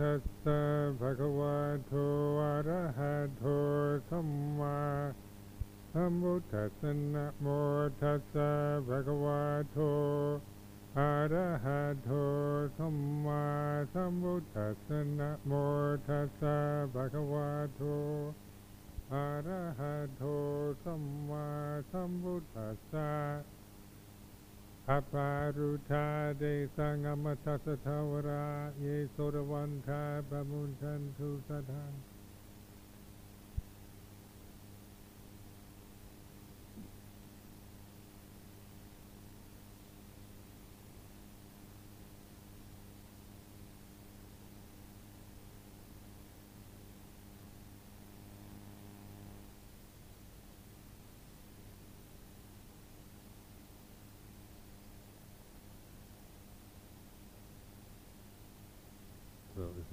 ตัสสะภะคะวะโตอะระหะโตสัมมาสัมพุทธัสสะนะโมตัสสะภะคะวะโตอะระหะโตสัมมาสัมพุทธัสสะนะโมตัสสะภะคะวะโตอะระหะโตสัมมาสัมพุทธัสสะ อปารุธาเดสังอมตัสทาวราเยโสรวันทาปมุนทันทุสทัง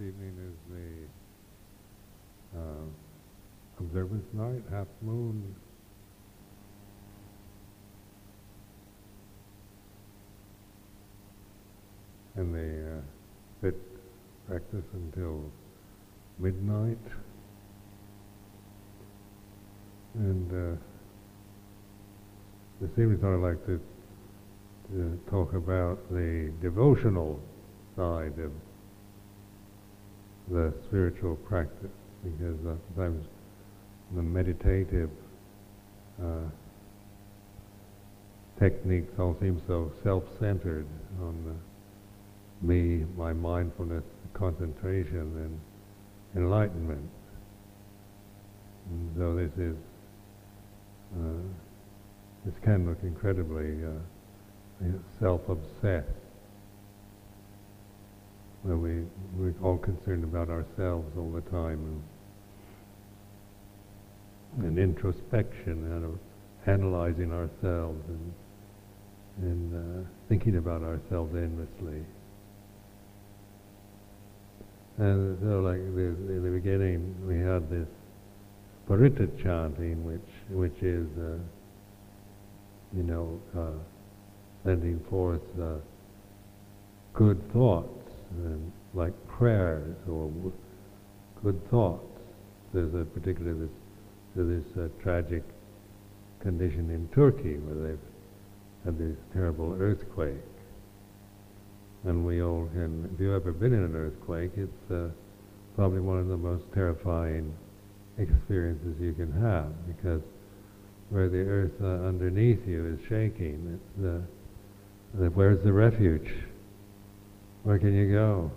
evening is the uh, observance night, half moon. And they uh, fit practice until midnight. And uh, this evening I'd like to, to talk about the devotional side of the spiritual practice because sometimes the meditative uh, techniques all seem so self-centered on the me, my mindfulness, concentration, and enlightenment. And so this is uh, this can look incredibly uh, self-obsessed where we, we're all concerned about ourselves all the time and, and introspection and analyzing ourselves and, and uh, thinking about ourselves endlessly. And so like the, in the beginning we had this Parita chanting which, which is, uh, you know, uh, sending forth uh, good thoughts and like prayers or good thoughts. There's a particular this this uh, tragic condition in Turkey where they've had this terrible earthquake, and we all can. If you've ever been in an earthquake, it's uh, probably one of the most terrifying experiences you can have because where the earth uh, underneath you is shaking, it's, uh, where's the refuge? Where can you go?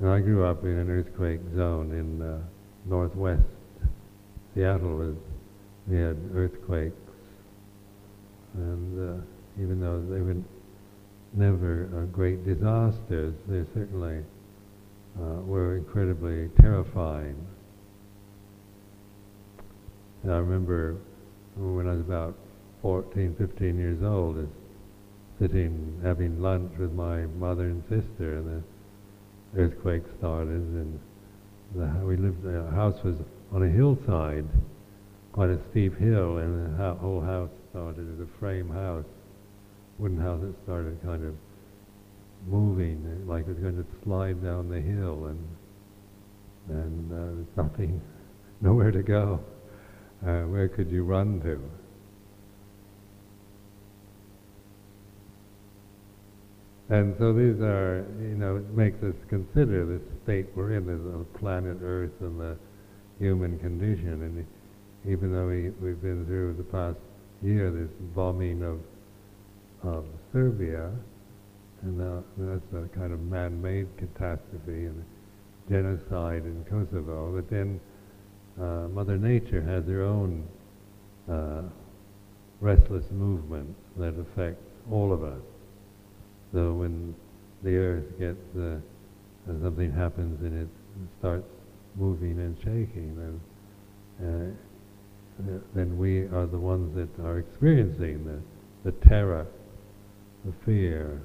And I grew up in an earthquake zone in uh, northwest Seattle. Was, we had earthquakes, and uh, even though they were never uh, great disasters, they certainly uh, were incredibly terrifying. And I remember when I was about 14, 15 years old, sitting having lunch with my mother and sister, and the earthquake started, and the, we lived. The house was on a hillside, quite a steep hill, and the whole house started as a frame house, wooden house. It started kind of moving, like it was going to slide down the hill, and and uh, nothing, nowhere to go. Uh, where could you run to? And so these are, you know, it makes us consider the state we're in as planet Earth and the human condition. And even though we, we've been through the past year this bombing of, of Serbia, and uh, that's a kind of man-made catastrophe and genocide in Kosovo, but then uh, Mother Nature has her own uh, restless movement that affects all of us. So when the earth gets, uh, something happens and it starts moving and shaking, then, uh, then we are the ones that are experiencing the, the terror, the fear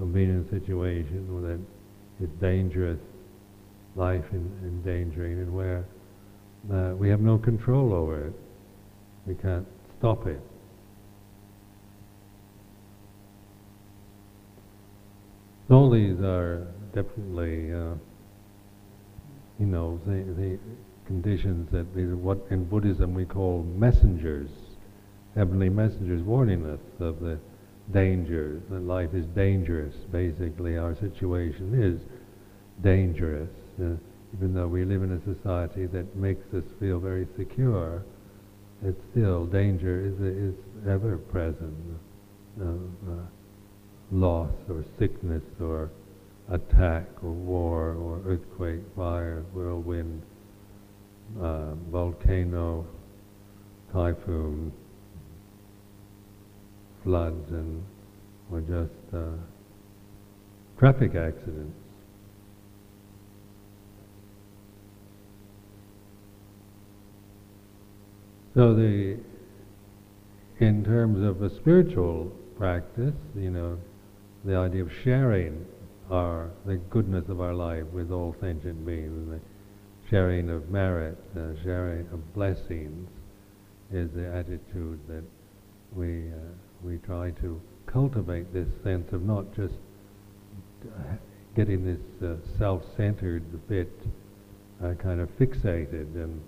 of being in a situation that is dangerous, life in, endangering, and where uh, we have no control over it. We can't stop it. These are definitely, uh, you know, the, the conditions that what in Buddhism we call messengers, heavenly messengers warning us of the dangers, that life is dangerous. Basically, our situation is dangerous. Uh, even though we live in a society that makes us feel very secure, it's still danger is, is ever present of uh, loss or sickness or attack or war or earthquake, fire, whirlwind, uh, volcano, typhoon, floods, and or just uh, traffic accidents. So the, in terms of a spiritual practice, you know, the idea of sharing our the goodness of our life with all sentient beings, the sharing of merit, the sharing of blessings, is the attitude that we uh, we try to cultivate this sense of not just getting this uh, self-centered bit uh, kind of fixated and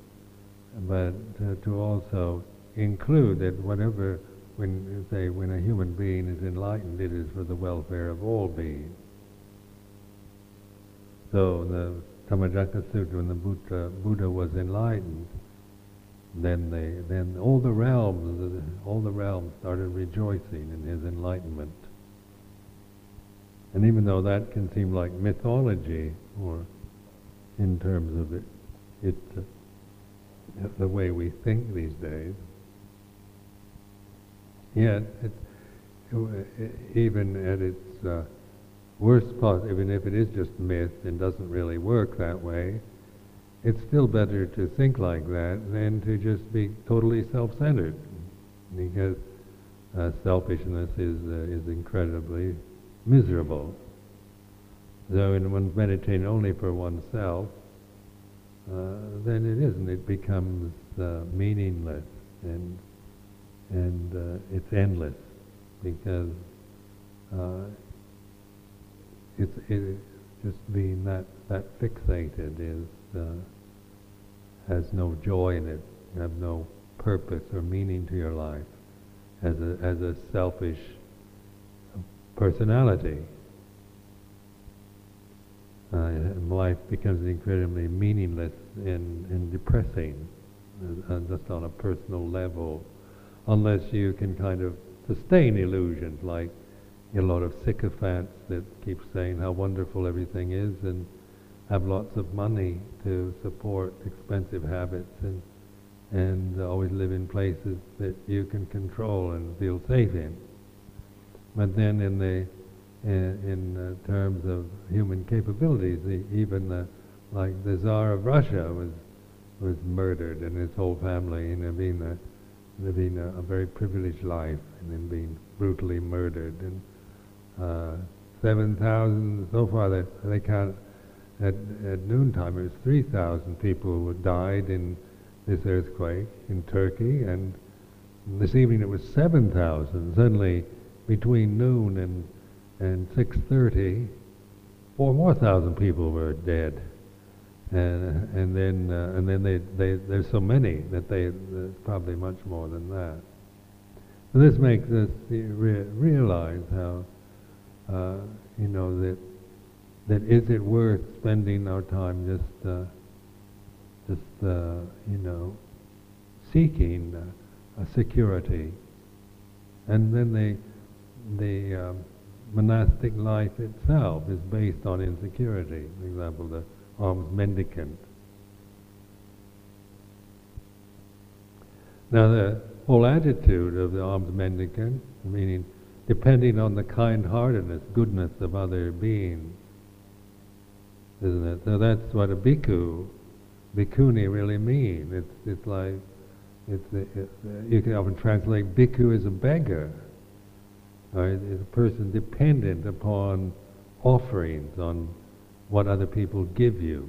but uh, to also include that whatever, when say when a human being is enlightened, it is for the welfare of all beings. So the Dhammacakka Sutra, when the Buddha, Buddha was enlightened, then they, then all the realms, all the realms started rejoicing in his enlightenment. And even though that can seem like mythology, or in terms of it, it uh, the way we think these days. Yet, it, even at its uh, worst part, even if it is just myth and doesn't really work that way, it's still better to think like that than to just be totally self-centered, because uh, selfishness is uh, is incredibly miserable. So when one's meditating only for oneself, uh, then it isn't. It becomes uh, meaningless and and uh, it's endless because uh, it's it, just being that that fixated is uh, has no joy in it. Have no purpose or meaning to your life as a as a selfish personality uh, life becomes incredibly meaningless and, and depressing, uh, just on a personal level, unless you can kind of sustain illusions like a lot of sycophants that keep saying how wonderful everything is and have lots of money to support expensive habits and and always live in places that you can control and feel safe in. But then in the in, in uh, terms of human capabilities. The, even the, like the Tsar of Russia was was murdered, and his whole family, you know, being a, living a, a very privileged life, and then being brutally murdered. And uh, seven thousand so far that they count at at noontime it was three thousand people who died in this earthquake in Turkey, and this evening it was seven thousand. Suddenly, between noon and and 6.30, four more thousand people were dead. And, and then, uh, and then they, they, there's so many that they, there's probably much more than that. So this makes us re- realize how, uh, you know, that, that is it worth spending our time just, uh, just, uh, you know, seeking a security. And then the they, um, monastic life itself is based on insecurity. For example, the alms mendicant. Now, the whole attitude of the alms mendicant, meaning depending on the kind-heartedness, goodness of other beings, isn't it? So that's what a bhikkhu, bhikkhuni really mean. It's it's like it's it, you can often translate bhikkhu as a beggar right, is a person dependent upon offerings, on what other people give you.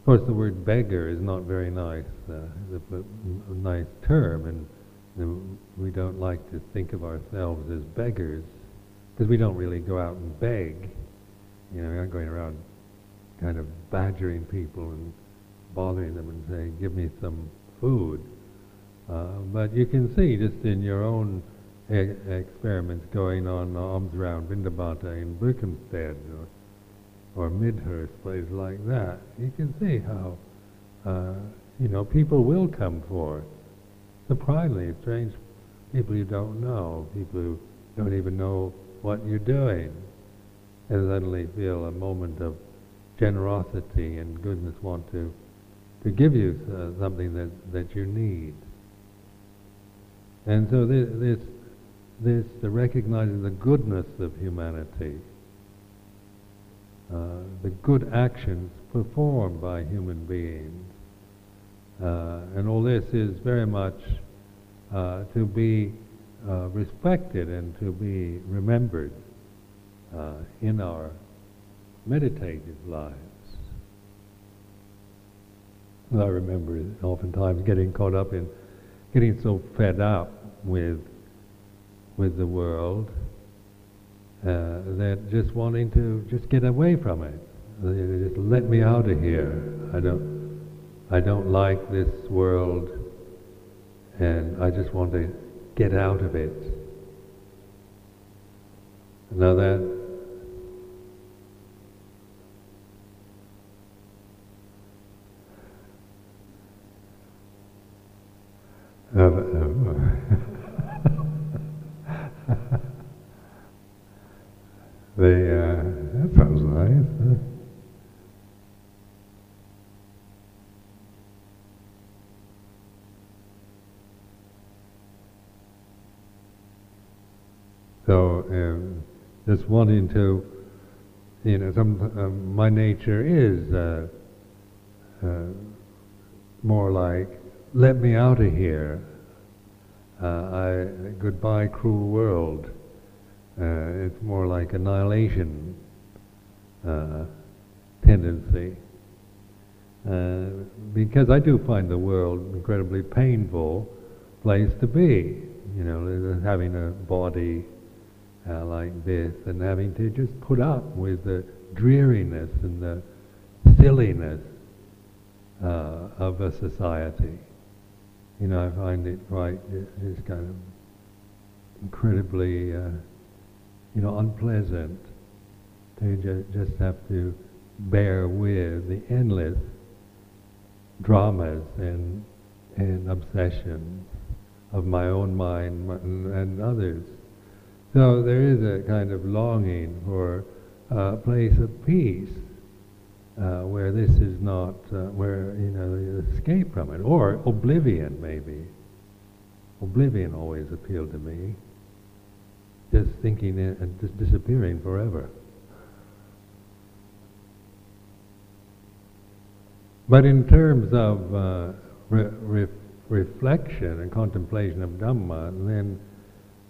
Of course, the word beggar is not very nice, uh, a nice term, and we don't like to think of ourselves as beggars. because we don't really go out and beg. You know, we're not going around kind of badgering people and bothering them and saying, give me some food. Uh, but you can see just in your own e- experiments going on alms around pindapata in Berkhamsted or, or Midhurst, places like that, you can see how, uh, you know, people will come forth. Surprisingly, strange people you don't know, people who don't even know what you're doing, and suddenly feel a moment of generosity and goodness want to to give you uh, something that, that you need. And so this, this, this the recognizing the goodness of humanity, uh, the good actions performed by human beings, uh, and all this is very much uh, to be uh, respected and to be remembered uh, in our meditative lives. I remember oftentimes getting caught up in getting so fed up with with the world uh, that just wanting to just get away from it. Just let me out of here. I don't I don't like this world and I just want to get out of it. Now that they, uh, that sounds nice. So, um, just wanting to, you know, some, um, my nature is uh, uh, more like let me out of here. Uh, I, goodbye, cruel world. Uh, it's more like annihilation uh, tendency. Uh, because I do find the world incredibly painful place to be. You know, having a body uh, like this and having to just put up with the dreariness and the silliness uh, of a society you know, I find it quite, it's kind of incredibly, uh, you know, unpleasant to ju- just have to bear with the endless dramas and, and obsessions of my own mind and others. So there is a kind of longing for a place of peace uh, where this is not, uh, where, you know, you escape from it. Or oblivion, maybe. Oblivion always appealed to me. Just thinking and just disappearing forever. But in terms of uh, re- re- reflection and contemplation of Dhamma, then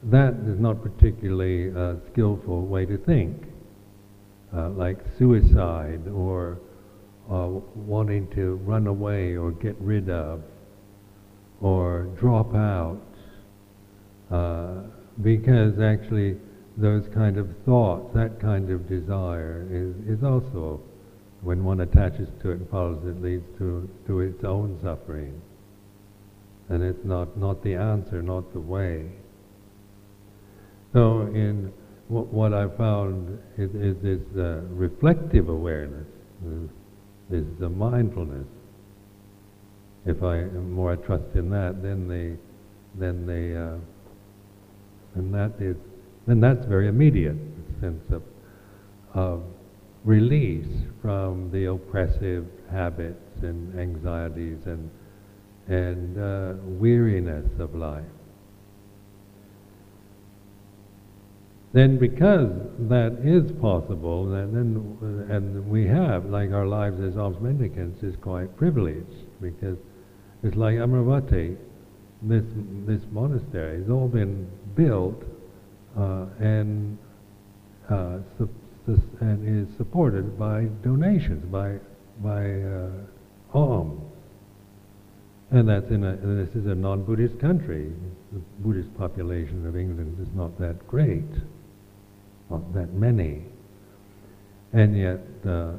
that is not particularly a skillful way to think uh, like suicide or uh, wanting to run away or get rid of or drop out uh, because actually those kind of thoughts, that kind of desire is, is also, when one attaches to it and follows it, leads to, to its own suffering. And it's not, not the answer, not the way. So in what, what I found is, is this uh, reflective awareness, is, the mindfulness. If I more I trust in that, then the, then the, uh, and that is, then that's very immediate sense of, of release from the oppressive habits and anxieties and and uh, weariness of life. then because that is possible, and then and we have, like our lives as alms mendicants, is quite privileged because it's like Amaravati, this this monastery has all been built uh, and uh, and is supported by donations, by by uh, alms, and that's in a this is a non-Buddhist country. The Buddhist population of England is not that great. Not that many. And yet, uh,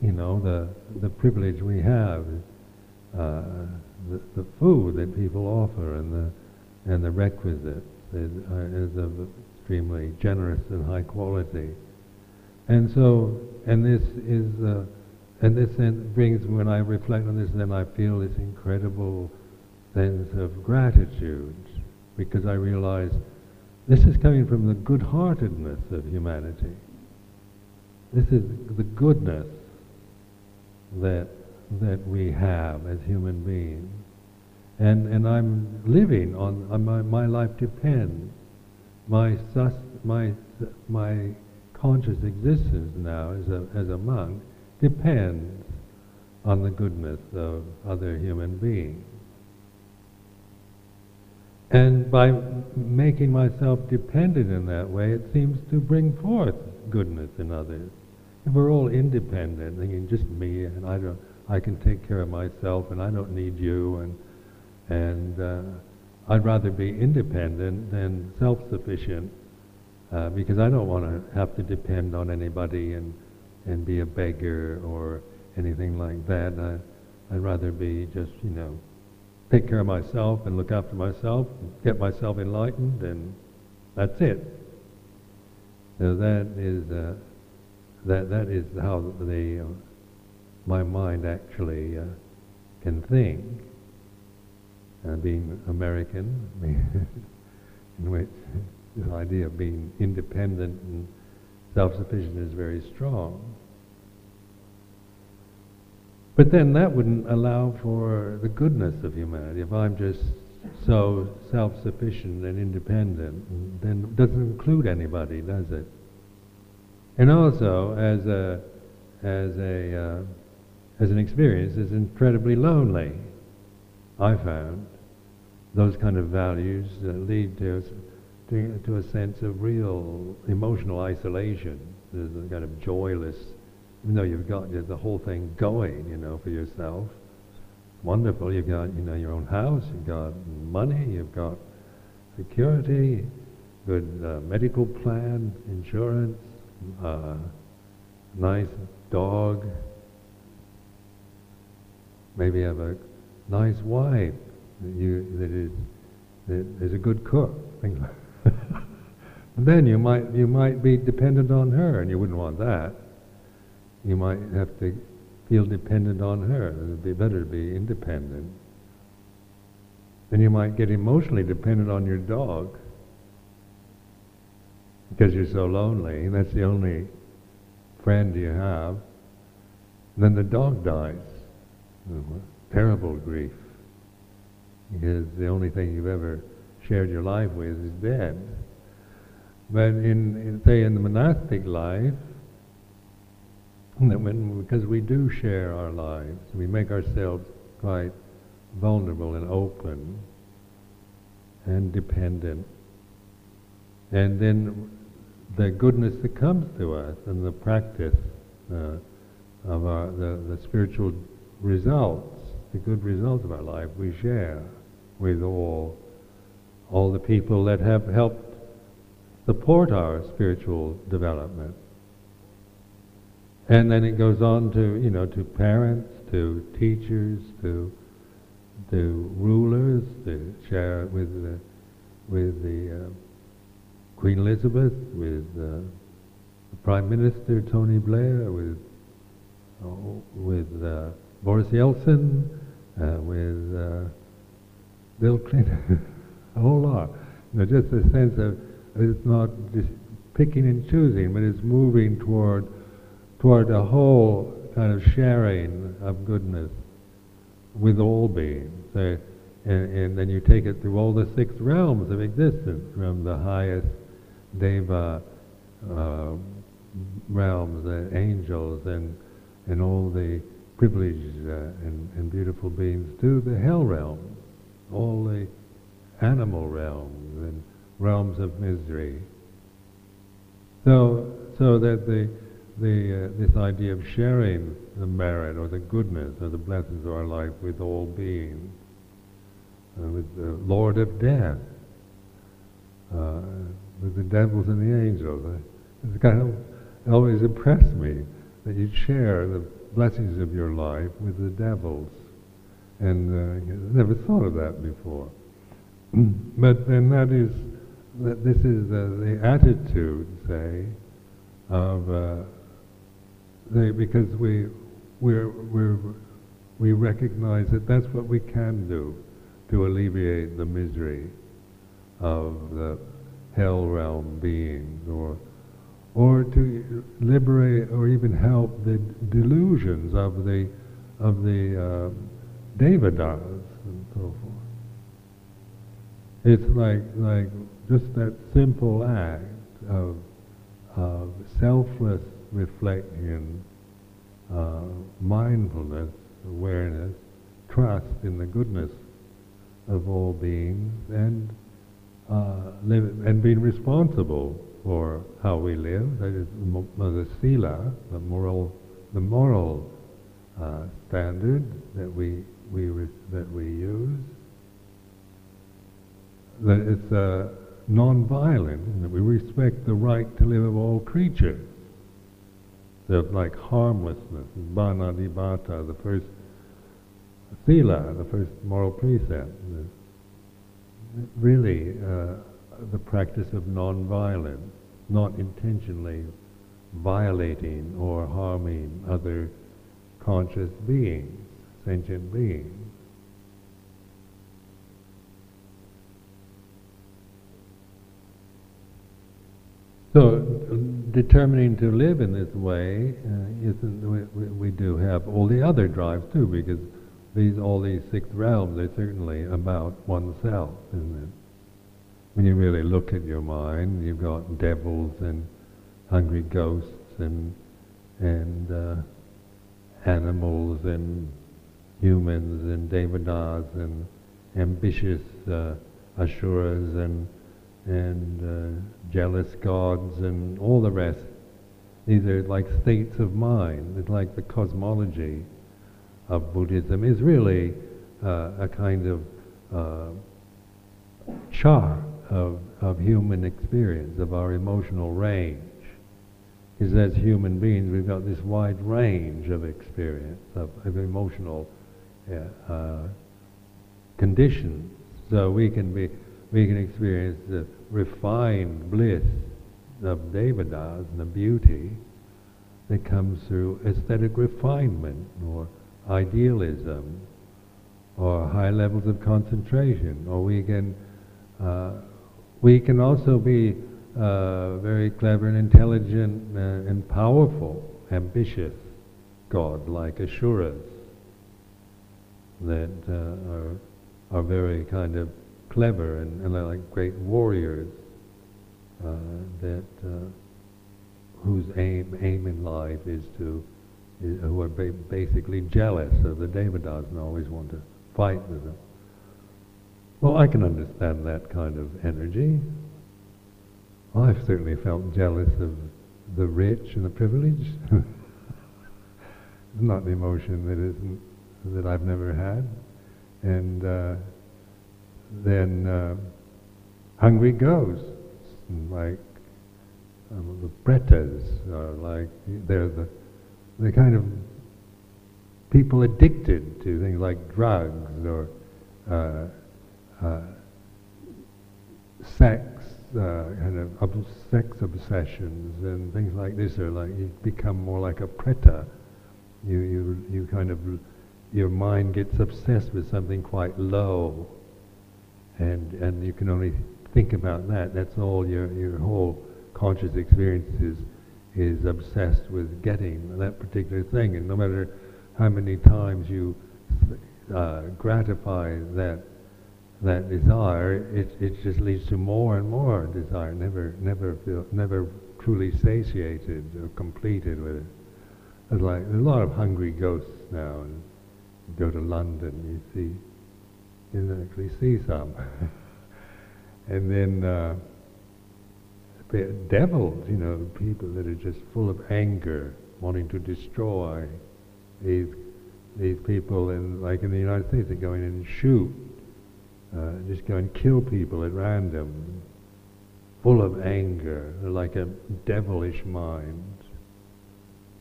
you know, the, the privilege we have uh, the, the food that people offer and the, and the requisites is, uh, is of extremely generous and high quality. And so, and this is, uh, and this then brings, when I reflect on this, then I feel this incredible sense of gratitude because I realize this is coming from the good-heartedness of humanity. This is the goodness that that we have as human beings. And, and I'm living on, on my, my life depends. My, sus, my, my conscious existence now as a, as a monk depends on the goodness of other human beings. And by making myself dependent in that way, it seems to bring forth goodness in others. If we're all independent, thinking just me and I don't, I can take care of myself and I don't need you and and uh, I'd rather be independent than self-sufficient uh, because I don't want to have to depend on anybody and and be a beggar or anything like that. I, I'd rather be just you know take care of myself and look after myself, get myself enlightened, and that's it. So that is uh, that that is how the uh, my mind actually uh, can think. Uh, being American, in which this idea of being independent and self-sufficient is very strong. But then that wouldn't allow for the goodness of humanity. If I'm just so self-sufficient and independent, then it doesn't include anybody, does it? And also, as a as a uh, as an experience, is incredibly lonely. I found those kind of values lead to, to to a sense of real emotional isolation. There's a kind of joyless even though you've got the whole thing going, you know, for yourself. Wonderful. You've got, you know, your own house. You've got money. You've got security, good uh, medical plan, insurance, uh, nice dog. Maybe have a nice wife that you that is that is a good cook. Things like. and then you might you might be dependent on her, and you wouldn't want that you might have to feel dependent on her. It would be better to be independent. Then you might get emotionally dependent on your dog because you're so lonely. That's the only friend you have. And then the dog dies. Oh, terrible grief. Because the only thing you've ever shared your life with is dead. But in, in say, in the monastic life, that when, because we do share our lives, we make ourselves quite vulnerable and open and dependent. And then the goodness that comes to us and the practice uh, of our, the, the spiritual results, the good results of our life, we share with all, all the people that have helped support our spiritual development. And then it goes on to, you know, to parents, to teachers, to to rulers, to share with the, with the uh, Queen Elizabeth, with uh, the Prime Minister Tony Blair, with oh, with uh, Boris Yeltsin, uh, with uh, Bill Clinton, a whole lot. You know, just a sense of it's not just picking and choosing, but it's moving toward toward a whole kind of sharing of goodness with all beings. So, and, and, then you take it through all the six realms of existence, from the highest deva uh, realms, the angels, and and all the privileged uh, and, and beautiful beings, to the hell realms, all the animal realms and realms of misery. So, so that the the, uh, this idea of sharing the merit or the goodness or the blessings of our life with all beings, uh, with the Lord of Death, uh, with the devils and the angels. it's kind of always impressed me that you share the blessings of your life with the devils. And uh, never thought of that before. but then that is, that this is uh, the attitude, say, of, uh, they, because we, we're, we're, we recognize that that's what we can do to alleviate the misery of the hell realm beings or or to liberate or even help the delusions of the of the uh, devatas and so forth. It's like like just that simple act of of selfless reflection, uh, mindfulness, awareness, trust in the goodness of all beings, and uh, live, and being responsible for how we live. That is the sila, the moral, the moral uh, standard that we we that we use. That it's uh, non-violent. That we respect the right to live of all creatures. So like harmlessness, bhatha, the first sila, the first moral precept. Really. Uh, the practice of non-violence, not intentionally violating or harming other conscious beings, sentient beings. So, determining to live in this way, uh, isn't, we, we, do have all the other drives too, because these all these six realms are certainly about oneself, isn't it? when you really look at your mind, you've got devils and hungry ghosts and and uh, animals and humans and devatas and ambitious uh, asuras and and uh, jealous gods and all the rest. These are like states of mind. It's like the cosmology of Buddhism is really uh, a kind of uh, of, of human experience, of our emotional range. Because as human beings, we've got this wide range of experience, of, of emotional uh, uh, conditions. So we can be, we can experience the refined bliss of devatas and the beauty that comes through aesthetic refinement or idealism or high levels of concentration, or we can uh, we can also be uh, very clever and intelligent uh, and powerful, ambitious God like Asuras that uh, are, are very kind of clever and, and are like great warriors uh, that uh, whose aim aim in life is to is, who are ba- basically jealous of the devatas and always want to fight with them. Well, I can understand that kind of energy. I've certainly felt jealous of the rich and the privileged. it's not an emotion that isn't that I've never had. And uh, then uh, hungry goes. like um, the pretas, are like they're the the kind of people addicted to things like drugs or uh, uh, sex, uh, kind of ob- sex obsessions and things like this are like you become more like a preta. You you you kind of your mind gets obsessed with something quite low, and and you can only think about that. That's all your your whole conscious experience is is obsessed with getting that particular thing, and no matter how many times you uh, gratify that that desire, it, it just leads to more and more desire, never, never feel, never truly satiated or completed with it. It's like, there's a lot of hungry ghosts now, and go to London, you see, you actually see some. and then, uh, devils, you know, people that are just full of anger, wanting to destroy these these people, and like in the United States, they go in and shoot uh, just go and kill people at random. full of anger, like a devilish mind,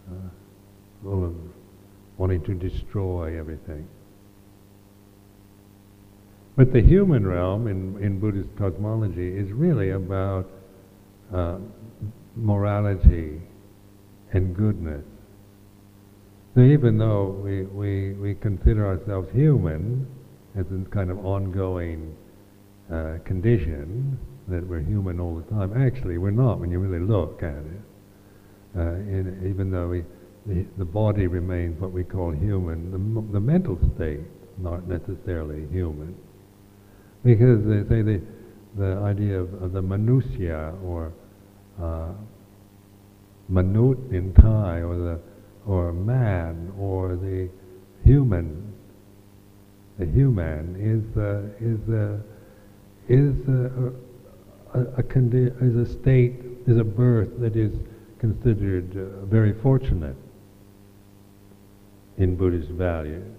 uh, full of wanting to destroy everything. But the human realm in, in Buddhist cosmology is really about uh, morality and goodness. So even though we, we, we consider ourselves human as a kind of ongoing uh, condition, that we're human all the time, actually we're not when you really look at it. Uh, in, even though we, the, the body remains what we call human, the, the mental state not necessarily human. Because they say the, the idea of, of the manusya or uh, manut in Thai or the or man or the human the human is uh, is uh, is uh, a, a, condi- is a state is a birth that is considered uh, very fortunate in Buddhist values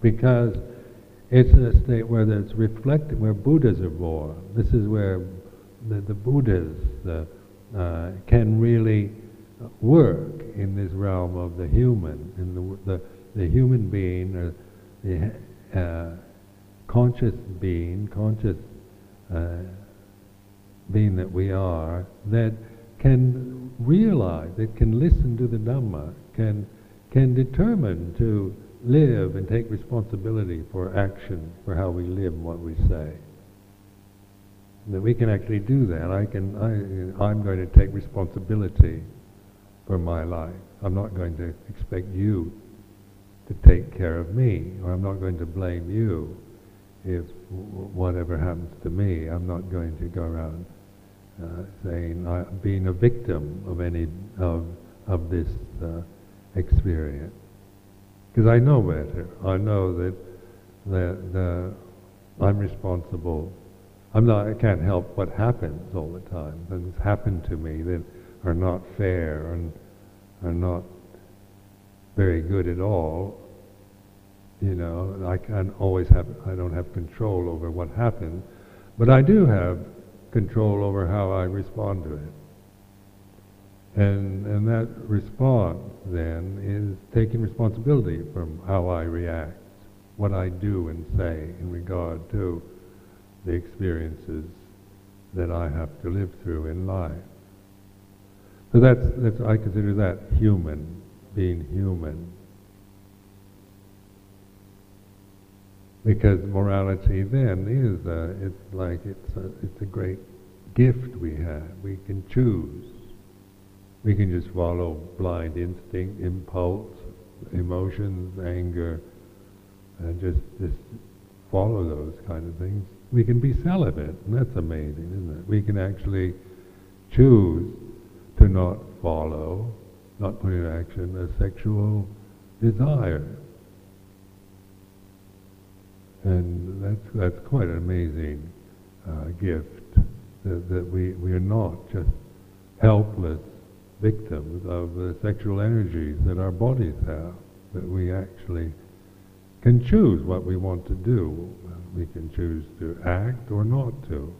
because it's a state where it's reflected, where Buddhas are born. This is where the, the Buddhas uh, uh, can really work in this realm of the human, in the, the, the human being, or the uh, conscious being, conscious uh, being that we are, that can realize, that can listen to the Dhamma, can, can determine to live and take responsibility for action, for how we live and what we say. That we can actually do that. I can, I, I'm going to take responsibility for my life. I'm not going to expect you to take care of me, or I'm not going to blame you if whatever happens to me. I'm not going to go around uh, saying uh, being a victim of any of of this uh, experience. Because I know better. I know that that I'm responsible. I'm not. I can't help what happens all the time. Things happen to me that are not fair and are not very good at all. You know, I can't always have. I don't have control over what happens, but I do have control over how I respond to it. And, and that response then is taking responsibility from how I react, what I do and say in regard to the experiences that I have to live through in life. So that's, that's I consider that human, being human. Because morality then is a, it's like it's a, it's a great gift we have. We can choose we can just follow blind instinct, impulse, emotions, anger, and just just follow those kind of things. We can be celibate, and that's amazing, isn't it? We can actually choose to not follow, not put in action a sexual desire. And that's that's quite an amazing uh, gift that, that we, we are not just helpless victims of the sexual energies that our bodies have, that we actually can choose what we want to do. We can choose to act or not to.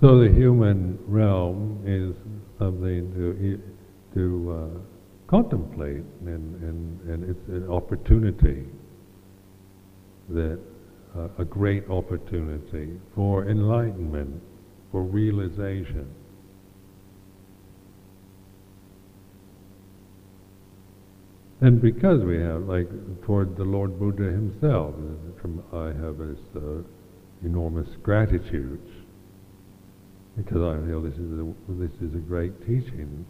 So the human realm is something to, to uh, contemplate, and, and, and it's an opportunity that a great opportunity for enlightenment, for realization. And because we have, like, toward the Lord Buddha himself, I have this uh, enormous gratitude because I feel this is a, this is a great teaching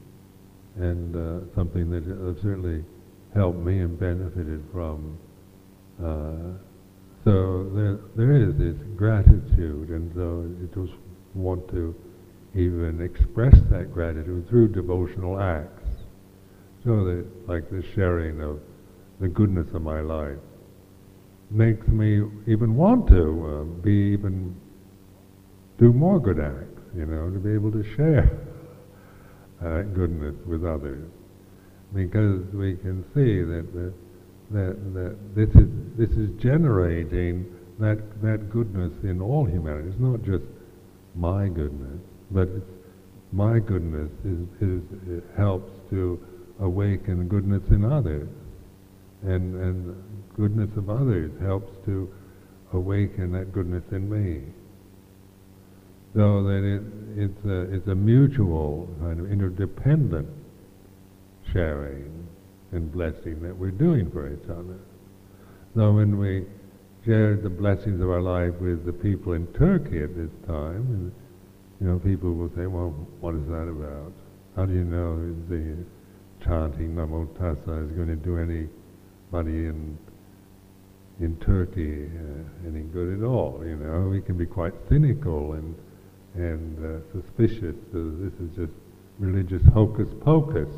and uh, something that has certainly helped me and benefited from uh, so there, there is this gratitude, and so I just want to even express that gratitude through devotional acts. So that, like the sharing of the goodness of my life, makes me even want to uh, be even do more good acts, you know, to be able to share goodness with others. Because we can see that the, that, that this is this is generating that that goodness in all humanity. It's not just my goodness, but my goodness is, is helps to awaken goodness in others, and and goodness of others helps to awaken that goodness in me. So that it, it's a it's a mutual kind of interdependent sharing and blessing that we're doing for each other. So when we share the blessings of our life with the people in Turkey at this time, and, you know, people will say, well, what is that about? How do you know the chanting Namo Tassa is going to do anybody in in Turkey uh, any good at all? You know, we can be quite cynical and and uh, suspicious. Uh, this is just religious hocus pocus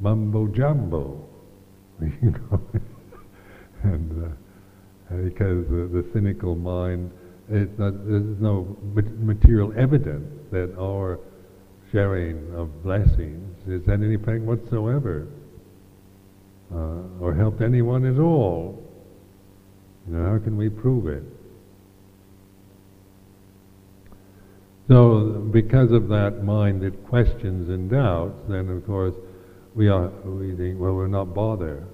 mumbo jumbo, you know, and uh, because the, the cynical mind, not, there's no material evidence that our sharing of blessings is had any effect whatsoever, uh, or helped anyone at all. You know, how can we prove it? So, because of that mind that questions and doubts, then of course we are we think well we're not bothered.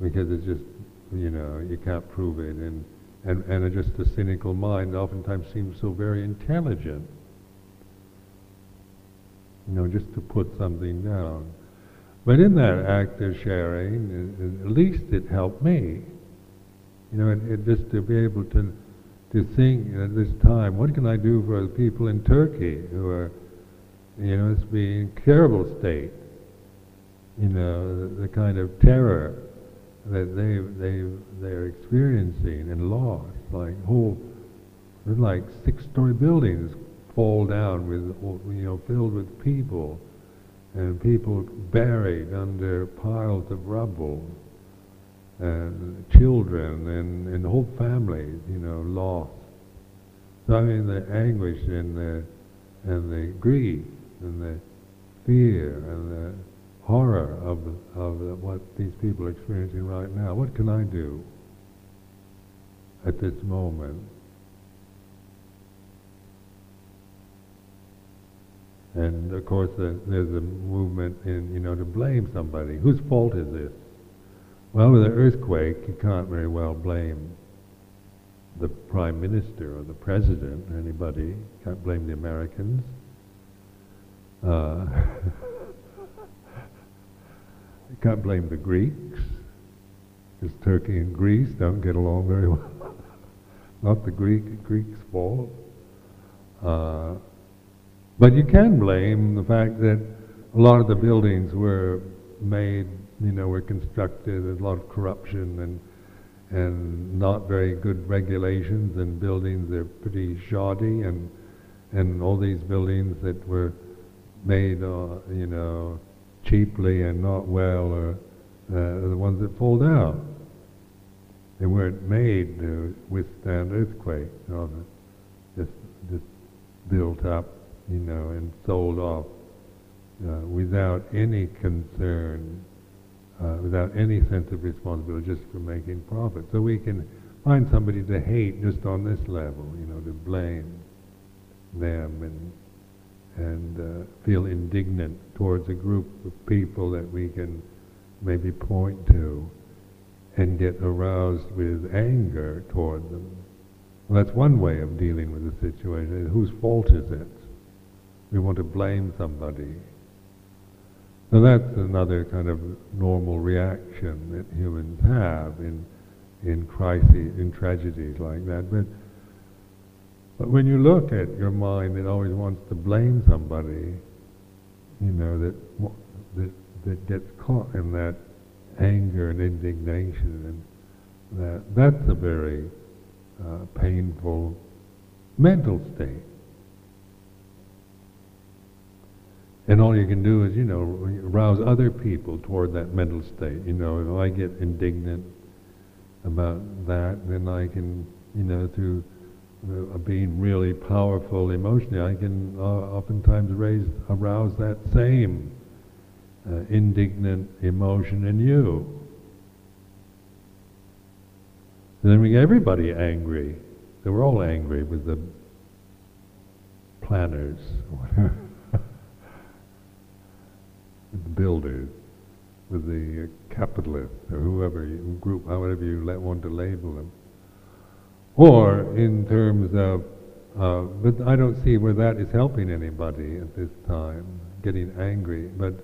Because it's just you know you can't prove it. And and and just a cynical mind oftentimes seems so very intelligent. You know just to put something down. But in that act of sharing at least it helped me. You know just to be able to to think at this time what can I do for the people in Turkey who are you know, it's being terrible state. You know, the, the kind of terror that they they they're experiencing and loss, like whole, like six-story buildings fall down with you know filled with people, and people buried under piles of rubble, and children and and whole families, you know, lost. So I mean the anguish and the and the grief and the fear and the horror of, of what these people are experiencing right now. What can I do at this moment? And of course, uh, there's a movement in, you know, to blame somebody. Whose fault is this? Well, with an earthquake, you can't very well blame the prime minister or the president or anybody. You can't blame the Americans. Uh, you can't blame the Greeks, because Turkey and Greece don't get along very well. Not the Greek Greeks' fault. Uh, but you can blame the fact that a lot of the buildings were made, you know, were constructed, there's a lot of corruption and and not very good regulations, and buildings they're pretty shoddy, and and all these buildings that were made, uh, you know, cheaply and not well are uh, the ones that fall down. They weren't made to withstand earthquakes. You know, just, just built up, you know, and sold off uh, without any concern, uh, without any sense of responsibility, just for making profit. So we can find somebody to hate just on this level, you know, to blame them and and uh, feel indignant towards a group of people that we can maybe point to and get aroused with anger toward them. Well, that's one way of dealing with the situation. Whose fault is it? We want to blame somebody. So that's another kind of normal reaction that humans have in in crises, in tragedies like that. But but when you look at your mind it always wants to blame somebody, you know, that, that, that gets caught in that anger and indignation, and that, that's a very uh, painful mental state. And all you can do is, you know, rouse other people toward that mental state. You know, if I get indignant about that, then I can, you know, through being really powerful emotionally, I can uh, oftentimes raise, arouse that same uh, indignant emotion in you. And then we get everybody angry. They were all angry with the planners, with the builders, with the capitalists, or whoever you, group, however you let want to label them. Or in terms of, uh, but I don't see where that is helping anybody at this time, getting angry. But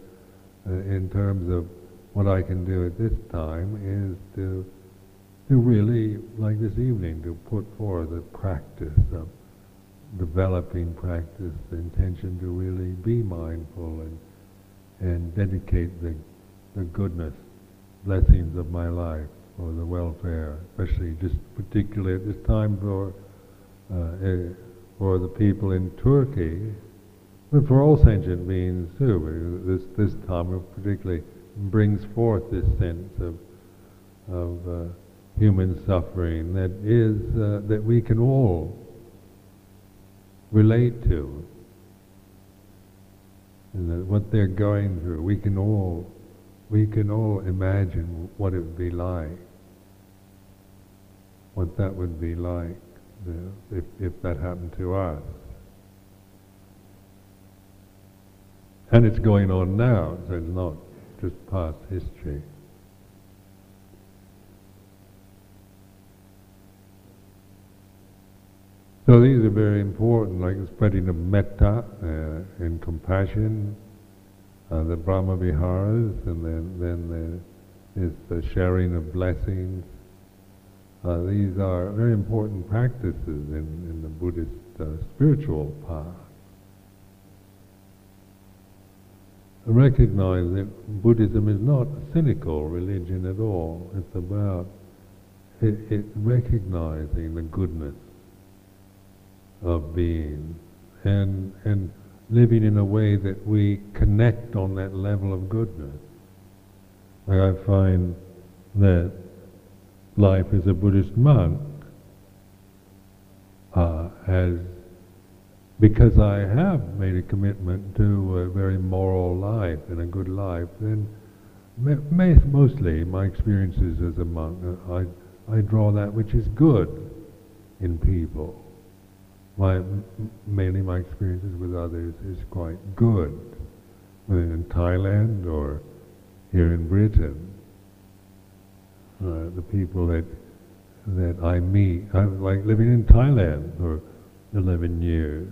uh, in terms of what I can do at this time is to to really, like this evening, to put forth a practice of developing practice, the intention to really be mindful and and dedicate the the goodness, blessings of my life for the welfare, especially just particularly at this time for uh, eh, for the people in Turkey, but for all sentient beings too. This this time particularly brings forth this sense of of uh, human suffering that is uh, that we can all relate to. And that what they're going through, we can all we can all imagine what it would be like, what that would be like if, if that happened to us. And it's going on now, so it's not just past history. So these are very important, like the spreading of metta uh, compassion, uh, the Brahma Viharas, and then, then there is the sharing of blessings. Uh, these are very important practices in, in the Buddhist uh, spiritual path. Recognize that Buddhism is not a cynical religion at all. It's about it, it recognizing the goodness of being and and living in a way that we connect on that level of goodness. I find that life as a Buddhist monk uh, has, because I have made a commitment to a very moral life and a good life, then mostly my experiences as a monk, I, I draw that which is good in people my mainly my experiences with others is quite good, whether in Thailand or here in Britain. Uh, the people that that I meet, I like living in Thailand for 11 years.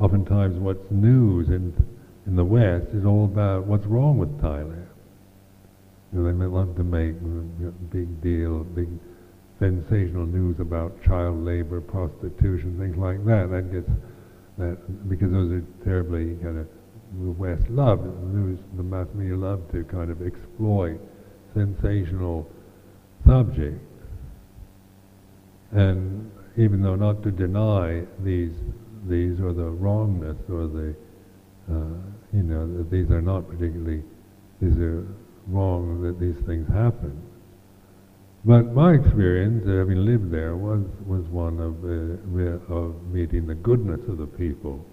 Oftentimes, what's news in in the West is all about what's wrong with Thailand. You know, they love to make big deal, big sensational news about child labor, prostitution, things like that. That gets that because those are terribly kind of the West love the news, the mass media love to kind of exploit sensational subjects, and even though not to deny these these or the wrongness or the uh, you know that these are not particularly these are wrong that these things happen but my experience, having lived there, was, was one of, uh, of meeting the goodness of the people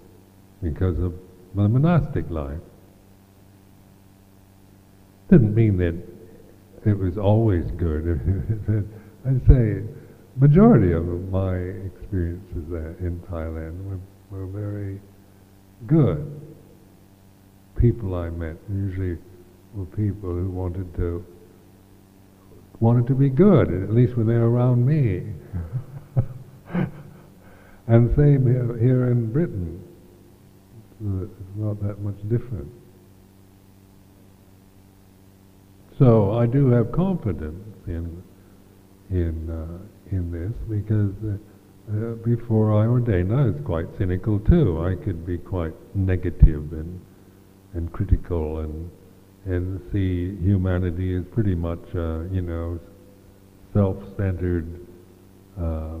because of my monastic life. Didn't mean that it was always good. I'd say majority of my experiences uh, in Thailand were, were very good. People I met usually were people who wanted to wanted to be good, at least when they're around me. and same here, here in Britain. It's not that much different. So I do have confidence in in uh, in this because uh, uh, before I ordained, I was quite cynical too. I could be quite negative and and critical and and see humanity as pretty much, uh, you know, self-centered, uh,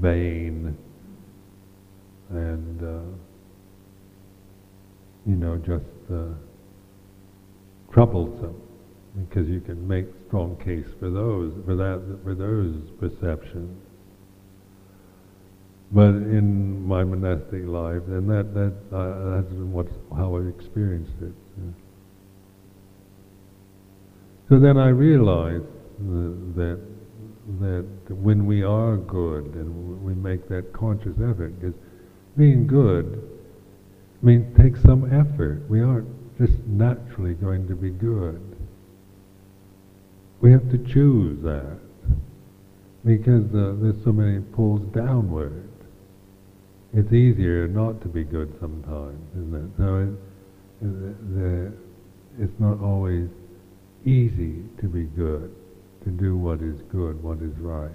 vain, and uh, you know, just troublesome, because you can make strong case for those, for that, for those perceptions. But in my monastic life, and that that uh, that's what how I experienced it. So then I realized that that when we are good and we make that conscious effort, because being good means takes some effort. We aren't just naturally going to be good. We have to choose that because uh, there's so many pulls downward. It's easier not to be good sometimes, isn't it? So it, it's not always easy to be good, to do what is good, what is right.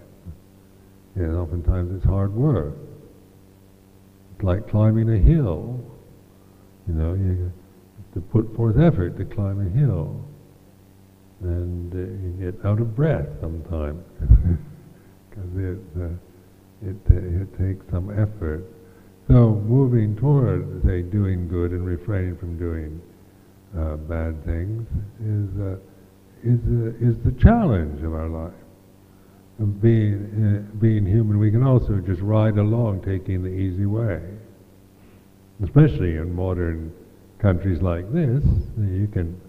And oftentimes it's hard work. It's like climbing a hill. You know, you have to put forth effort to climb a hill. And uh, you get out of breath sometimes. Because it, uh, it, uh, it takes some effort. So moving toward, say, doing good and refraining from doing uh, bad things is uh, is uh, is the challenge of our life. Of being being human, we can also just ride along, taking the easy way. Especially in modern countries like this, you can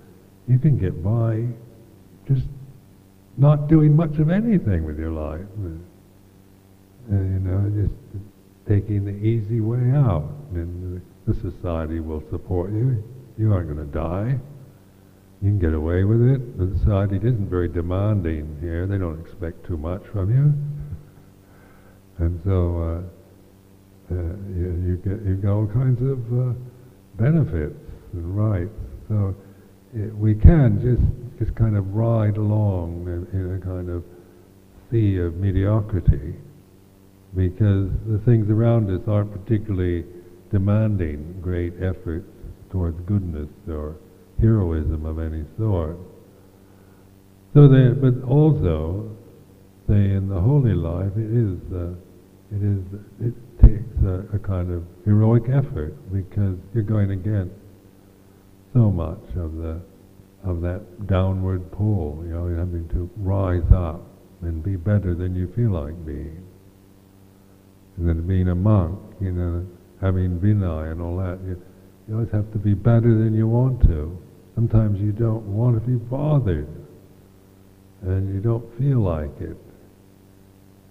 you can get by just not doing much of anything with your life. Uh, you know, just taking the easy way out, and the society will support you. You aren't going to die. You can get away with it. The society isn't very demanding here. They don't expect too much from you. And so uh, uh, you, you, get you get all kinds of uh, benefits and rights. So it, we can just just kind of ride along in, in a kind of sea of mediocrity because the things around us aren't particularly demanding great efforts towards goodness or heroism of any sort. So they, but also, say in the holy life, it is, uh, it is, it takes a, a, kind of heroic effort because you're going against so much of the, of that downward pull. You know, you're having to rise up and be better than you feel like being. And then being a monk, you know, having Vinaya and all that, you, you always have to be better than you want to. Sometimes you don't want to be bothered, and you don't feel like it.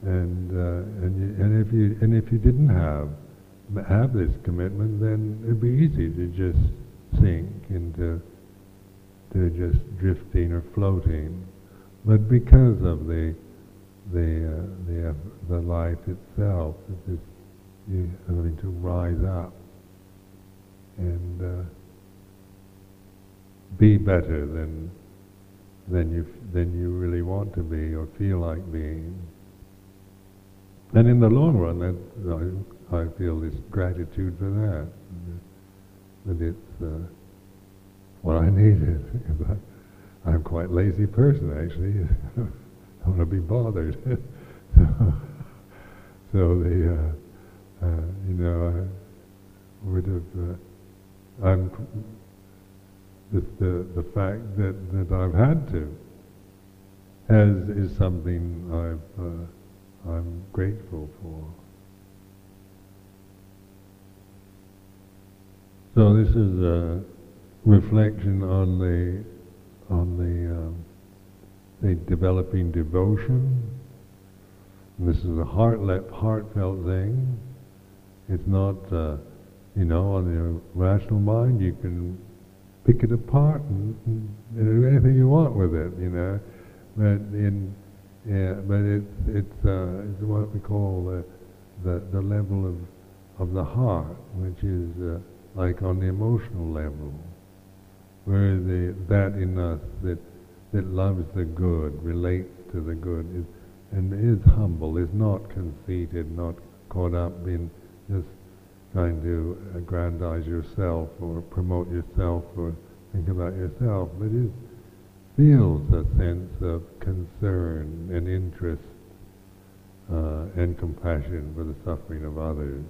And uh, and you, and if you and if you didn't have have this commitment, then it'd be easy to just sink into to just drifting or floating. But because of the the uh, the uh, the life itself, it is you having to rise up and uh, be better than than you than you really want to be or feel like being. And in the long run, that I, I feel this gratitude for that. That it's uh, what I needed. I'm quite a lazy person, actually. I don't want to be bothered. so, so the, uh, uh, you know, I would have, uh, I'm, the, the, the fact that, that I've had to has, is something I've, uh, I'm grateful for. So this is a reflection on the, on the, um, the developing devotion. This is a heart heartfelt thing. It's not, uh, you know, on your rational mind, you can pick it apart and, and, do anything you want with it, you know. But in, yeah, but it's it's uh, it's what we call the the, the level of of the heart, which is uh, like on the emotional level, where the that in us that that loves the good, relates to the good, is, and is humble, is not conceited, not caught up in just trying to aggrandize yourself or promote yourself or think about yourself, but is feels a sense of concern and interest uh, and compassion for the suffering of others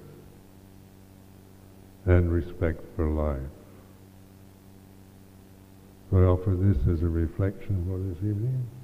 and respect for life. So I offer this as a reflection for this evening.